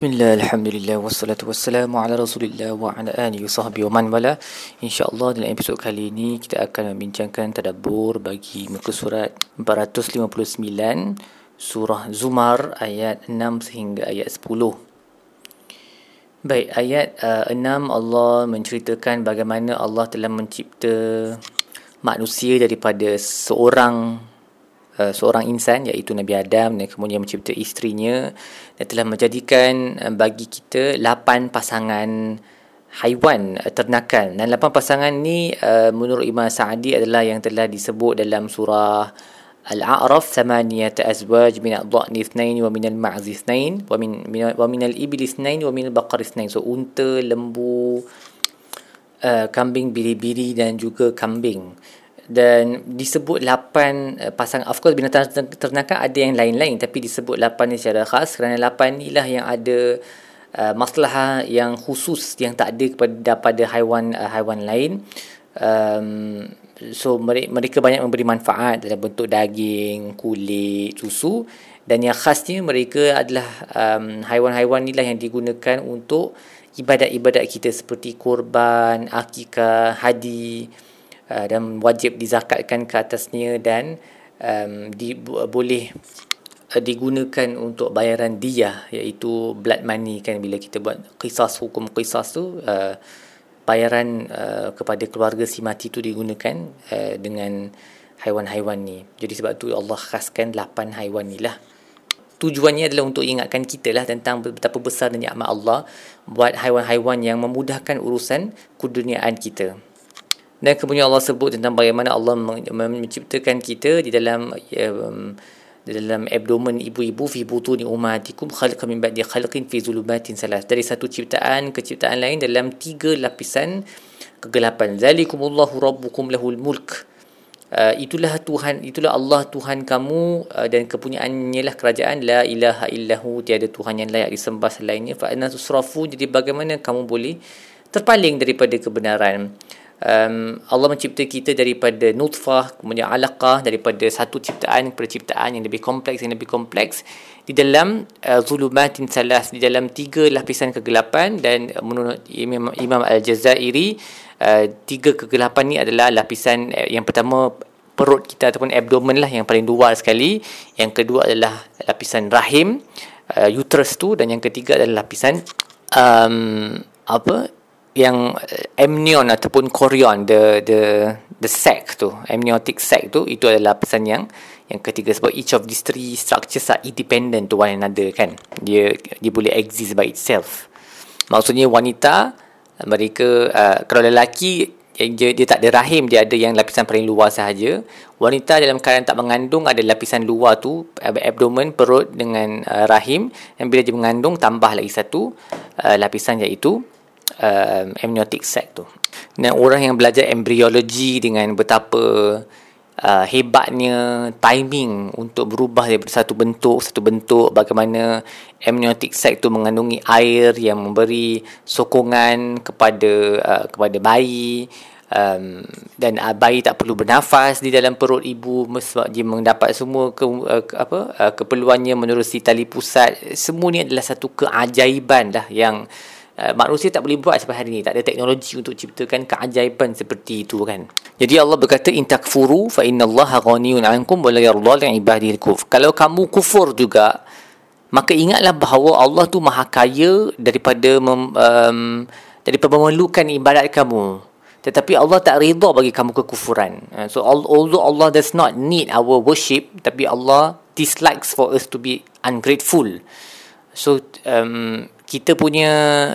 Bismillah, Alhamdulillah, wassalatu wassalamu ala rasulillah wa ala alihi sahbihi wa man wala. InsyaAllah dalam episod kali ini kita akan membincangkan tadabur bagi muka surat 459 Surah Zumar ayat 6 sehingga ayat 10 Baik, ayat uh, 6 Allah menceritakan bagaimana Allah telah mencipta manusia daripada seorang Uh, seorang insan iaitu Nabi Adam dan kemudian mencipta isterinya dan telah menjadikan uh, bagi kita lapan pasangan haiwan uh, ternakan. Dan lapan pasangan ni menurut Imam Sa'adi adalah yang telah disebut dalam surah Al-A'raf thamaniyat azwaj min ad-dha'n ithnain wa min al-ma'z ithnain wa min wa min al-ibil ithnain wa min al-baqar ithnain. So unta lembu uh, kambing biri-biri dan juga kambing dan disebut lapan uh, pasang of course binatang ternakan ada yang lain-lain tapi disebut lapan ni secara khas kerana lapan inilah yang ada uh, masalah yang khusus yang tak ada kepada pada haiwan uh, haiwan lain. Um, so mereka, banyak memberi manfaat dalam bentuk daging kulit susu. Dan yang khasnya mereka adalah um, haiwan-haiwan inilah yang digunakan untuk ibadat-ibadat kita seperti kurban akikah hadi Uh, dan wajib dizakatkan ke atasnya dan um, di, boleh uh, digunakan untuk bayaran dia iaitu blood money kan. Bila kita buat kisah hukum kisah tu uh, bayaran uh, kepada keluarga si mati tu digunakan uh, dengan haiwan-haiwan ni. Jadi sebab tu Allah khaskan 8 haiwan ni lah. Tujuannya adalah untuk ingatkan kita lah tentang betapa besar nikmat Allah buat haiwan-haiwan yang memudahkan urusan keduniaan kita. Dan kemudian Allah sebut tentang bagaimana Allah menciptakan kita di dalam um, di dalam abdomen ibu-ibu fi butuni ummatikum khalaqa min ba'di khalqin fi zulumatin salas. Dari satu ciptaan ke ciptaan lain dalam tiga lapisan kegelapan. Zalikumullahu rabbukum lahul mulk. Uh, itulah Tuhan itulah Allah Tuhan kamu uh, dan kepunyaannya lah kerajaan. La ilaha illahu tiada Tuhan yang layak disembah selainnya. Fa anna tusrafu jadi bagaimana kamu boleh terpaling daripada kebenaran um, Allah mencipta kita daripada nutfah kemudian alaqah daripada satu ciptaan kepada ciptaan yang lebih kompleks yang lebih kompleks. Di dalam uh, zulumatin salas di dalam tiga lapisan kegelapan dan menurut Imam, Imam Al-Jazairi uh, tiga kegelapan ni adalah lapisan uh, yang pertama perut kita ataupun abdomen lah yang paling luar sekali. Yang kedua adalah lapisan rahim uh, uterus tu. Dan yang ketiga adalah lapisan um, apa yang eh, amnion ataupun chorion the the the sac tu amniotic sac tu itu adalah pesan yang yang ketiga sebab each of these three structures are independent to one another kan? Dia dia boleh exist by itself. Maksudnya wanita mereka uh, kalau lelaki dia, dia tak ada rahim dia ada yang lapisan paling luar sahaja. Wanita dalam keadaan tak mengandung ada lapisan luar tu abdomen perut dengan uh, rahim. Dan bila dia mengandung tambah lagi satu uh, lapisan iaitu uh, amniotic sac tu. Dan orang yang belajar embryologi dengan betapa uh, hebatnya timing untuk berubah daripada satu bentuk satu bentuk bagaimana amniotic sac tu mengandungi air yang memberi sokongan kepada uh, kepada bayi um, dan uh, bayi tak perlu bernafas di dalam perut ibu sebab dia mendapat semua ke, uh, ke apa uh, keperluannya menerusi tali pusat semua ni adalah satu keajaiban lah yang Uh, manusia tak boleh buat sampai hari ni. Tak ada teknologi untuk ciptakan keajaiban seperti itu kan? Jadi Allah berkata in takfuru fa innallaha ghaniyun 'ankum wa la yarda li ibadihi kufr kalau kamu kufur juga maka ingatlah bahawa Allah tu maha kaya daripada mem, um, daripada memerlukan ibadat kamu. Tetapi Allah tak rida bagi kamu kekufuran. Uh, so although Allah does not need our worship tapi Allah dislikes for us to be ungrateful. So um, kita punya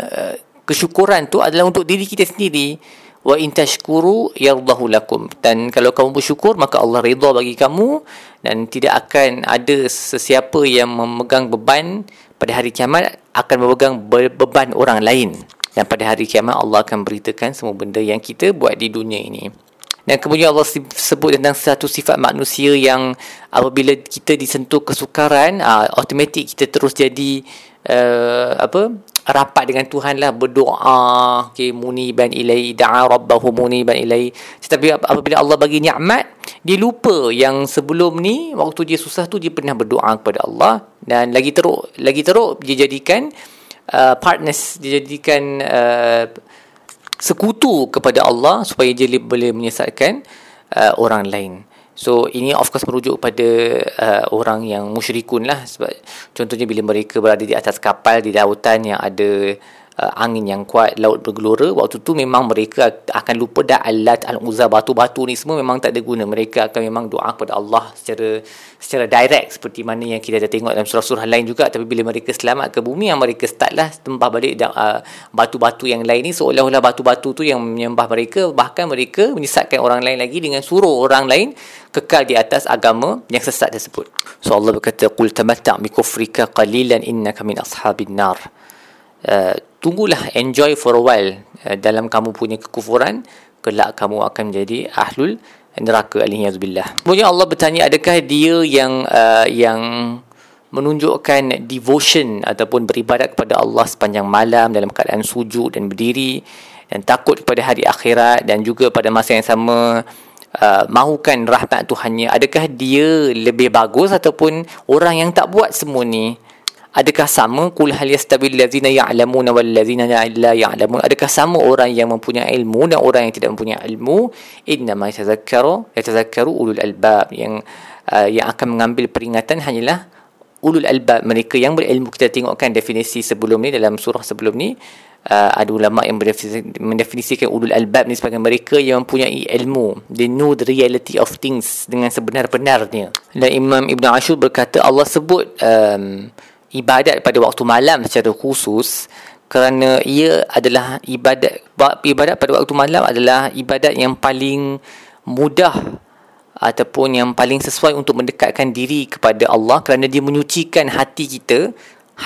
uh, kesyukuran tu adalah untuk diri kita sendiri. Wa in tashkuru yardahu lakum. Dan kalau kamu bersyukur maka Allah redha bagi kamu dan tidak akan ada sesiapa yang memegang beban pada hari kiamat akan memegang beban orang lain. Dan pada hari kiamat Allah akan beritakan semua benda yang kita buat di dunia ini. Dan kemudian Allah sebut tentang satu sifat manusia yang apabila kita disentuh kesukaran uh, automatik kita terus jadi uh, apa? Rapat dengan Tuhan lah berdoa. Okay, muniban ilai da'a rabbahu muniban ilai. Tetapi apabila Allah bagi nikmat dia lupa yang sebelum ni waktu dia susah tu dia pernah berdoa kepada Allah. Dan lagi teruk lagi teruk dia jadikan uh, partners dijadikan uh, sekutu kepada Allah supaya dia boleh menyesatkan uh, orang lain. So ini of course merujuk pada uh, orang yang musyrikun lah. Sebab contohnya bila mereka berada di atas kapal di lautan yang ada uh, angin yang kuat, laut bergelora, waktu tu memang mereka akan lupa dah alat al-uzza batu-batu ni semua memang tak ada guna. Mereka akan memang doa kepada Allah secara secara direct seperti mana yang kita dah tengok dalam surah-surah lain juga tapi bila mereka selamat ke bumi yang mereka startlah tembah balik uh, batu-batu yang lain ni seolah-olah batu-batu tu yang menyembah mereka bahkan mereka menyesatkan orang lain lagi dengan suruh orang lain kekal di atas agama yang sesat tersebut. So Allah berkata qul tamatta' bi kufrika qalilan innaka min ashabin nar. Uh, tunggulah enjoy for a while. Uh, dalam kamu punya kekufuran kelak kamu akan menjadi ahlul neraka aliyazbillah kemudian Allah bertanya adakah dia yang uh, yang menunjukkan devotion ataupun beribadat kepada Allah sepanjang malam dalam keadaan sujud dan berdiri dan takut kepada hari akhirat dan juga pada masa yang sama uh, mahukan rahmat Tuhannya? Adakah dia lebih bagus ataupun orang yang tak buat semua ni adakah sama? Kul hal yastabil ladzina ya'lamuna wal ladzina la ya'lamun. Adakah sama orang yang mempunyai ilmu dan orang yang tidak mempunyai ilmu? Inna ma yatazakkaru yatazakkaru ulul albab. Yang uh, yang akan mengambil peringatan hanyalah ulul albab. Mereka yang berilmu. Kita tengokkan definisi sebelum ni dalam surah sebelum ni uh, ada ulama yang mendefinisikan ulul albab ni sebagai mereka yang mempunyai ilmu. They know the reality of things dengan sebenar-benarnya. Dan Imam Ibn Ashur berkata Allah sebut um, ibadat pada waktu malam secara khusus kerana ia adalah ibadat ibadat pada waktu malam adalah ibadat yang paling mudah ataupun yang paling sesuai untuk mendekatkan diri kepada Allah kerana dia menyucikan hati kita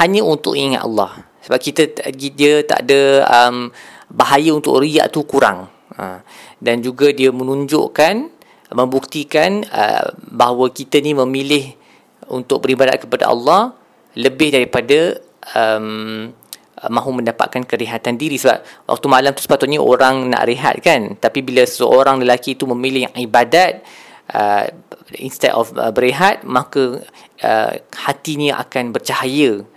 hanya untuk ingat Allah sebab kita dia tak ada um, bahaya untuk riak tu kurang ha. dan juga dia menunjukkan membuktikan uh, bahawa kita ni memilih untuk beribadat kepada Allah lebih daripada um, mahu mendapatkan kerehatan diri. Sebab waktu malam tu sepatutnya orang nak rehat kan. Tapi bila seorang lelaki itu memilih ibadat uh, instead of uh, berehat maka uh, hatinya akan bercahaya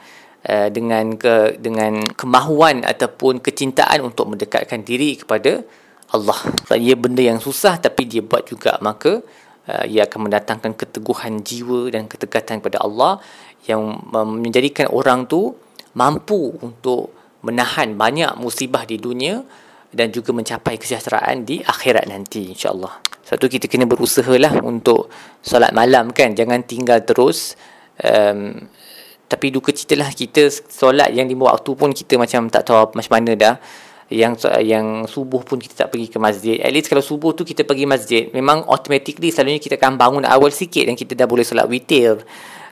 uh, dengan ke dengan kemahuan ataupun kecintaan untuk mendekatkan diri kepada Allah. Sebab ia benda yang susah tapi dia buat juga. Maka uh, ia akan mendatangkan keteguhan jiwa dan ketekatan kepada Allah yang menjadikan orang tu mampu untuk menahan banyak musibah di dunia dan juga mencapai kesejahteraan di akhirat nanti insyaAllah. Satu kita kena berusaha lah untuk solat malam kan jangan tinggal terus um, tapi duka cita lah kita solat yang lima waktu pun kita macam tak tahu macam mana dah. Yang yang subuh pun kita tak pergi ke masjid. At least kalau subuh tu kita pergi masjid memang automatically selalunya kita akan bangun awal sikit dan kita dah boleh solat witir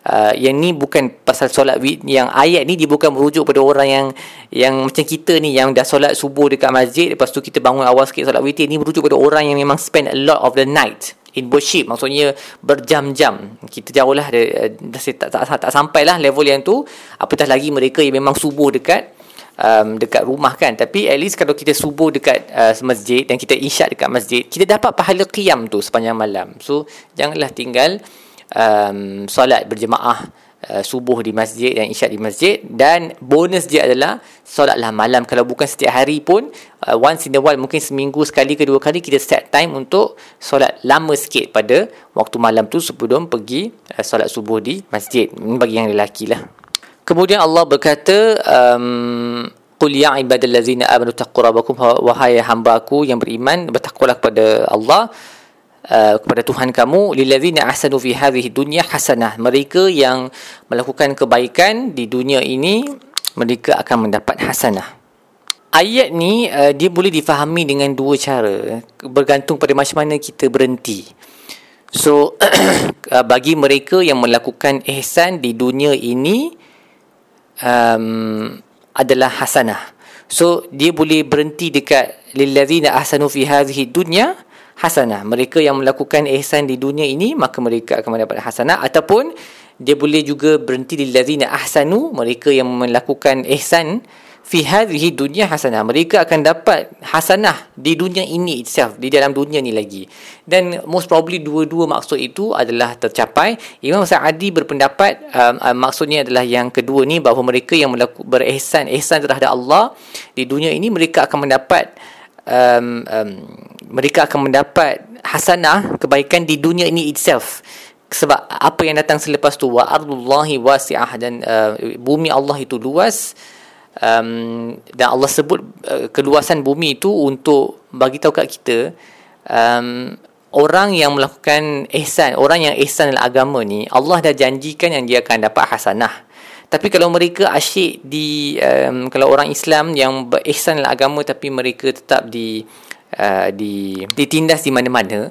uh, yang ni bukan pasal solat yang ayat ni dia bukan merujuk pada orang yang yang macam kita ni yang dah solat subuh dekat masjid lepas tu kita bangun awal sikit solat witir ni merujuk pada orang yang memang spend a lot of the night in worship maksudnya berjam-jam. Kita jauh lah dah, tak, tak, tak, tak sampai lah level yang tu apatah lagi mereka yang memang subuh dekat um, dekat rumah kan. Tapi at least kalau kita subuh dekat uh, masjid dan kita isyak dekat masjid kita dapat pahala qiyam tu sepanjang malam. So janganlah tinggal um, solat berjemaah uh, subuh di masjid dan isyak di masjid. Dan bonus dia adalah solatlah malam. Kalau bukan setiap hari pun uh, once in a while mungkin seminggu sekali ke dua kali kita set time untuk solat lama sikit pada waktu malam tu sebelum pergi uh, solat subuh di masjid. Ini bagi yang lelaki lah. Kemudian Allah berkata um, Qul ya ibadallazina amanu taqrabakum wahai hamba aku yang beriman bertakwalah kepada Allah Uh, kepada Tuhan kamu lillazina ahsanu fi hadhihi dunya hasanah. Mereka yang melakukan kebaikan di dunia ini mereka akan mendapat hasanah. Ayat ni uh, dia boleh difahami dengan dua cara. Bergantung pada macam mana kita berhenti. So uh, bagi mereka yang melakukan ihsan di dunia ini um, adalah hasanah. So dia boleh berhenti dekat lillazina ahsanu fi hadhihi dunya hasanah. Mereka yang melakukan ihsan di dunia ini maka mereka akan mendapat hasanah. Ataupun dia boleh juga berhenti di lazina ahsanu mereka yang melakukan ihsan fi hadhihi dunya hasanah. Mereka akan dapat hasanah di dunia ini itself di dalam dunia ni lagi. Dan most probably dua-dua maksud itu adalah tercapai. Imam Sa'adi berpendapat um, um, maksudnya adalah yang kedua ni bahawa mereka yang melakukan berihsan ihsan terhadap Allah di dunia ini mereka akan mendapat um, um, mereka akan mendapat hasanah kebaikan di dunia ini itself. Sebab apa yang datang selepas tu wa ardullahi wasi'ah dan uh, bumi Allah itu luas um, dan Allah sebut uh, keluasan bumi itu untuk bagi tahu kat kita um, orang yang melakukan ihsan orang yang ihsan dalam agama ni Allah dah janjikan yang dia akan dapat hasanah tapi kalau mereka asyik di um, kalau orang Islam yang berihsan dalam agama tapi mereka tetap di uh, di ditindas di mana-mana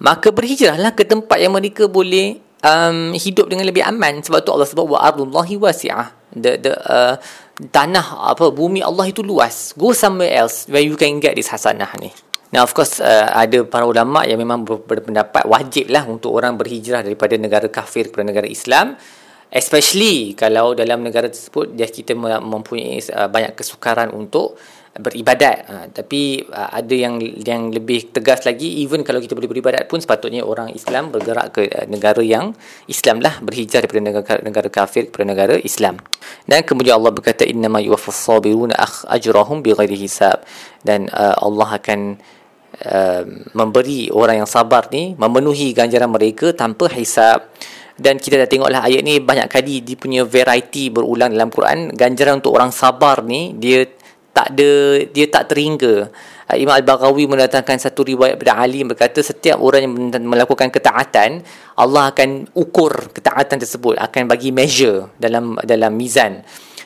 maka berhijrahlah ke tempat yang mereka boleh um, hidup dengan lebih aman. Sebab tu Allah sebut wa ardullahi wasi'ah. The the uh, tanah apa bumi Allah itu luas. Go somewhere else where you can get this hasanah ni. Now of course uh, ada para ulama yang memang berpendapat wajib lah untuk orang berhijrah daripada negara kafir kepada negara Islam especially kalau dalam negara tersebut dia kita mempunyai uh, banyak kesukaran untuk beribadat. Uh, tapi uh, ada yang yang lebih tegas lagi even kalau kita boleh beribadat pun sepatutnya orang Islam bergerak ke uh, negara yang Islam lah berhijrah daripada negara, negara kafir kepada negara Islam. Dan kemudian Allah berkata innama yuwaffas sabiruna ajrahum bighairi hisab. Dan uh, Allah akan uh, memberi orang yang sabar ni memenuhi ganjaran mereka tanpa hisab dan kita dah tengoklah ayat ni banyak kali dia punya variety berulang dalam Quran. Ganjaran untuk orang sabar ni dia tak ada dia tak terhingga uh, Imam Al-Baghawi mendatangkan satu riwayat daripada Ali berkata setiap orang yang melakukan ketaatan Allah akan ukur ketaatan tersebut akan bagi measure dalam dalam mizan.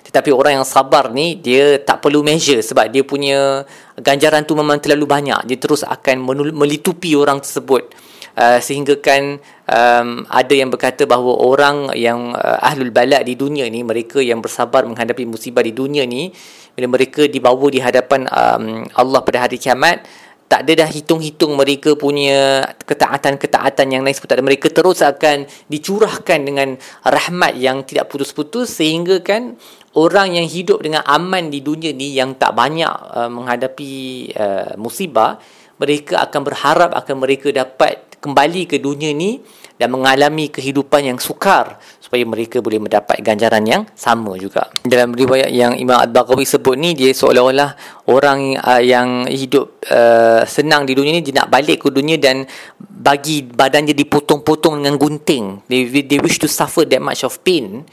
Tetapi orang yang sabar ni dia tak perlu measure sebab dia punya ganjaran tu memang terlalu banyak. Dia terus akan melitupi orang tersebut uh, sehingga kan um, ada yang berkata bahawa orang yang uh, ahlul balak di dunia ni mereka yang bersabar menghadapi musibah di dunia ni bila mereka dibawa di hadapan um, Allah pada hari kiamat tak ada dah hitung-hitung mereka punya ketaatan-ketaatan yang lain seperti ada. Mereka terus akan dicurahkan dengan rahmat yang tidak putus-putus sehingga kan orang yang hidup dengan aman di dunia ni yang tak banyak uh, menghadapi uh, musibah mereka akan berharap akan mereka dapat kembali ke dunia ni dan mengalami kehidupan yang sukar supaya mereka boleh mendapat ganjaran yang sama juga. Dalam riwayat yang Imam Ad-Baghawi sebut ni dia seolah-olah orang uh, yang hidup uh, senang di dunia ni dia nak balik ke dunia dan bagi badan dia dipotong-potong dengan gunting. They, they wish to suffer that much of pain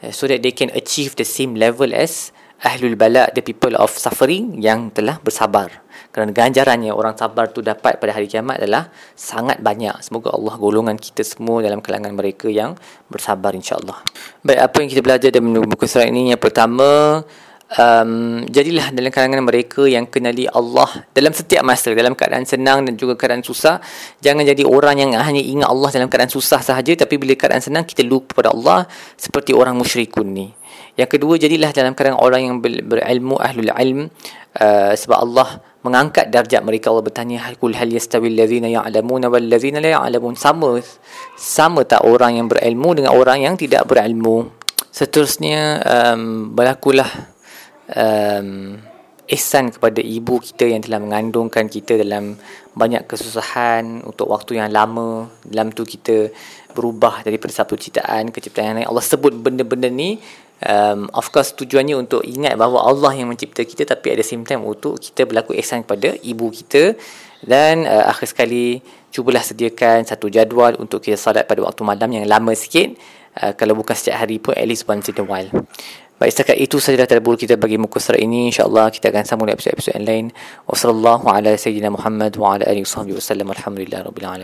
uh, so that they can achieve the same level as ahlul bala the people of suffering yang telah bersabar. Kerana ganjaran yang orang sabar tu dapat pada hari kiamat adalah sangat banyak. Semoga Allah golongan kita semua dalam kalangan mereka yang bersabar insyaallah. Baik apa yang kita belajar dalam buku surat ini? Yang pertama um, jadilah dalam kalangan mereka yang kenali Allah dalam setiap masa dalam keadaan senang dan juga keadaan susah. Jangan jadi orang yang hanya ingat Allah dalam keadaan susah sahaja tapi bila keadaan senang kita lupa pada Allah seperti orang musyrikun ni yang kedua jadilah dalam kalangan orang yang berilmu ahlul ilm uh, sebab Allah mengangkat darjat mereka. Allah bertanya hal hal yastawi allazina ya'lamuna wal ladzina la ya'lamun? Sama sama tak orang yang berilmu dengan orang yang tidak berilmu. Seterusnya um, berlakulah um, ihsan kepada ibu kita yang telah mengandungkan kita dalam banyak kesusahan untuk waktu yang lama dalam tu kita berubah daripada satu ciptaan ke ciptaan yang lain. Allah sebut benda-benda ni um, of course tujuannya untuk ingat bahawa Allah yang mencipta kita tapi ada same time untuk kita berlaku ihsan kepada ibu kita dan uh, akhir sekali cubalah sediakan satu jadual untuk kita salat pada waktu malam yang lama sikit uh, kalau bukan setiap hari pun at least once in a while Baik, setakat itu sahaja tadabbur kita bagi muka surat ini. InsyaAllah kita akan sambung episod-episod yang lain. Wassalamualaikum warahmatullahi wabarakatuh. Muhammad wa ala alihi wa sahbihi rabbil alamin.